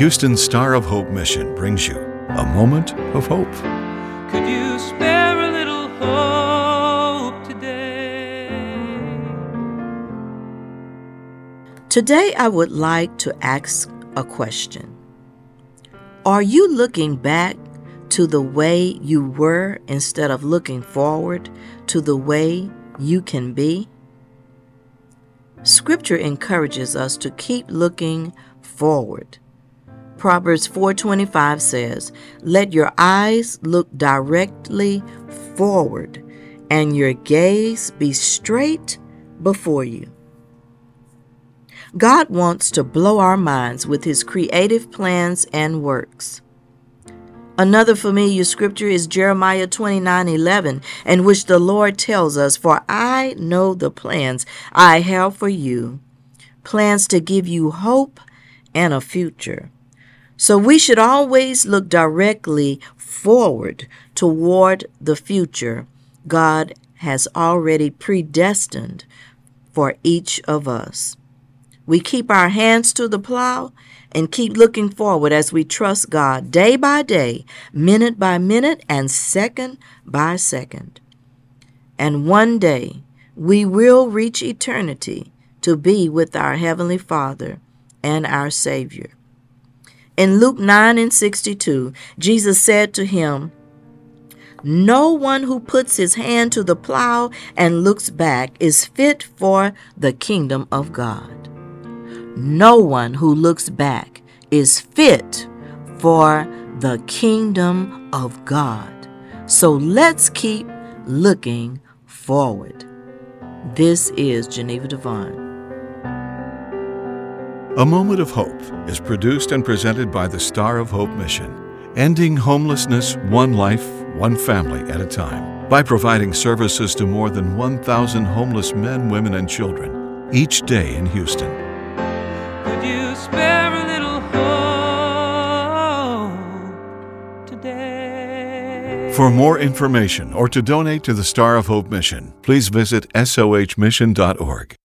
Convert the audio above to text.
Houston Star of Hope Mission brings you a moment of hope. Could you spare a little hope today? Today, I would like to ask a question. Are you looking back to the way you were instead of looking forward to the way you can be? Scripture encourages us to keep looking forward. Proverbs 4:25 says, "Let your eyes look directly forward and your gaze be straight before you." God wants to blow our minds with his creative plans and works. Another familiar scripture is Jeremiah 29:11, in which the Lord tells us, "For I know the plans I have for you, plans to give you hope and a future." So we should always look directly forward toward the future God has already predestined for each of us. We keep our hands to the plow and keep looking forward as we trust God day by day, minute by minute, and second by second. And one day we will reach eternity to be with our Heavenly Father and our Savior. In Luke 9 and 62, Jesus said to him, No one who puts his hand to the plow and looks back is fit for the kingdom of God. No one who looks back is fit for the kingdom of God. So let's keep looking forward. This is Geneva DeVaughn. A Moment of Hope is produced and presented by the Star of Hope Mission, ending homelessness one life, one family at a time, by providing services to more than 1,000 homeless men, women, and children each day in Houston. Could you spare a little hope today? For more information or to donate to the Star of Hope Mission, please visit sohmission.org.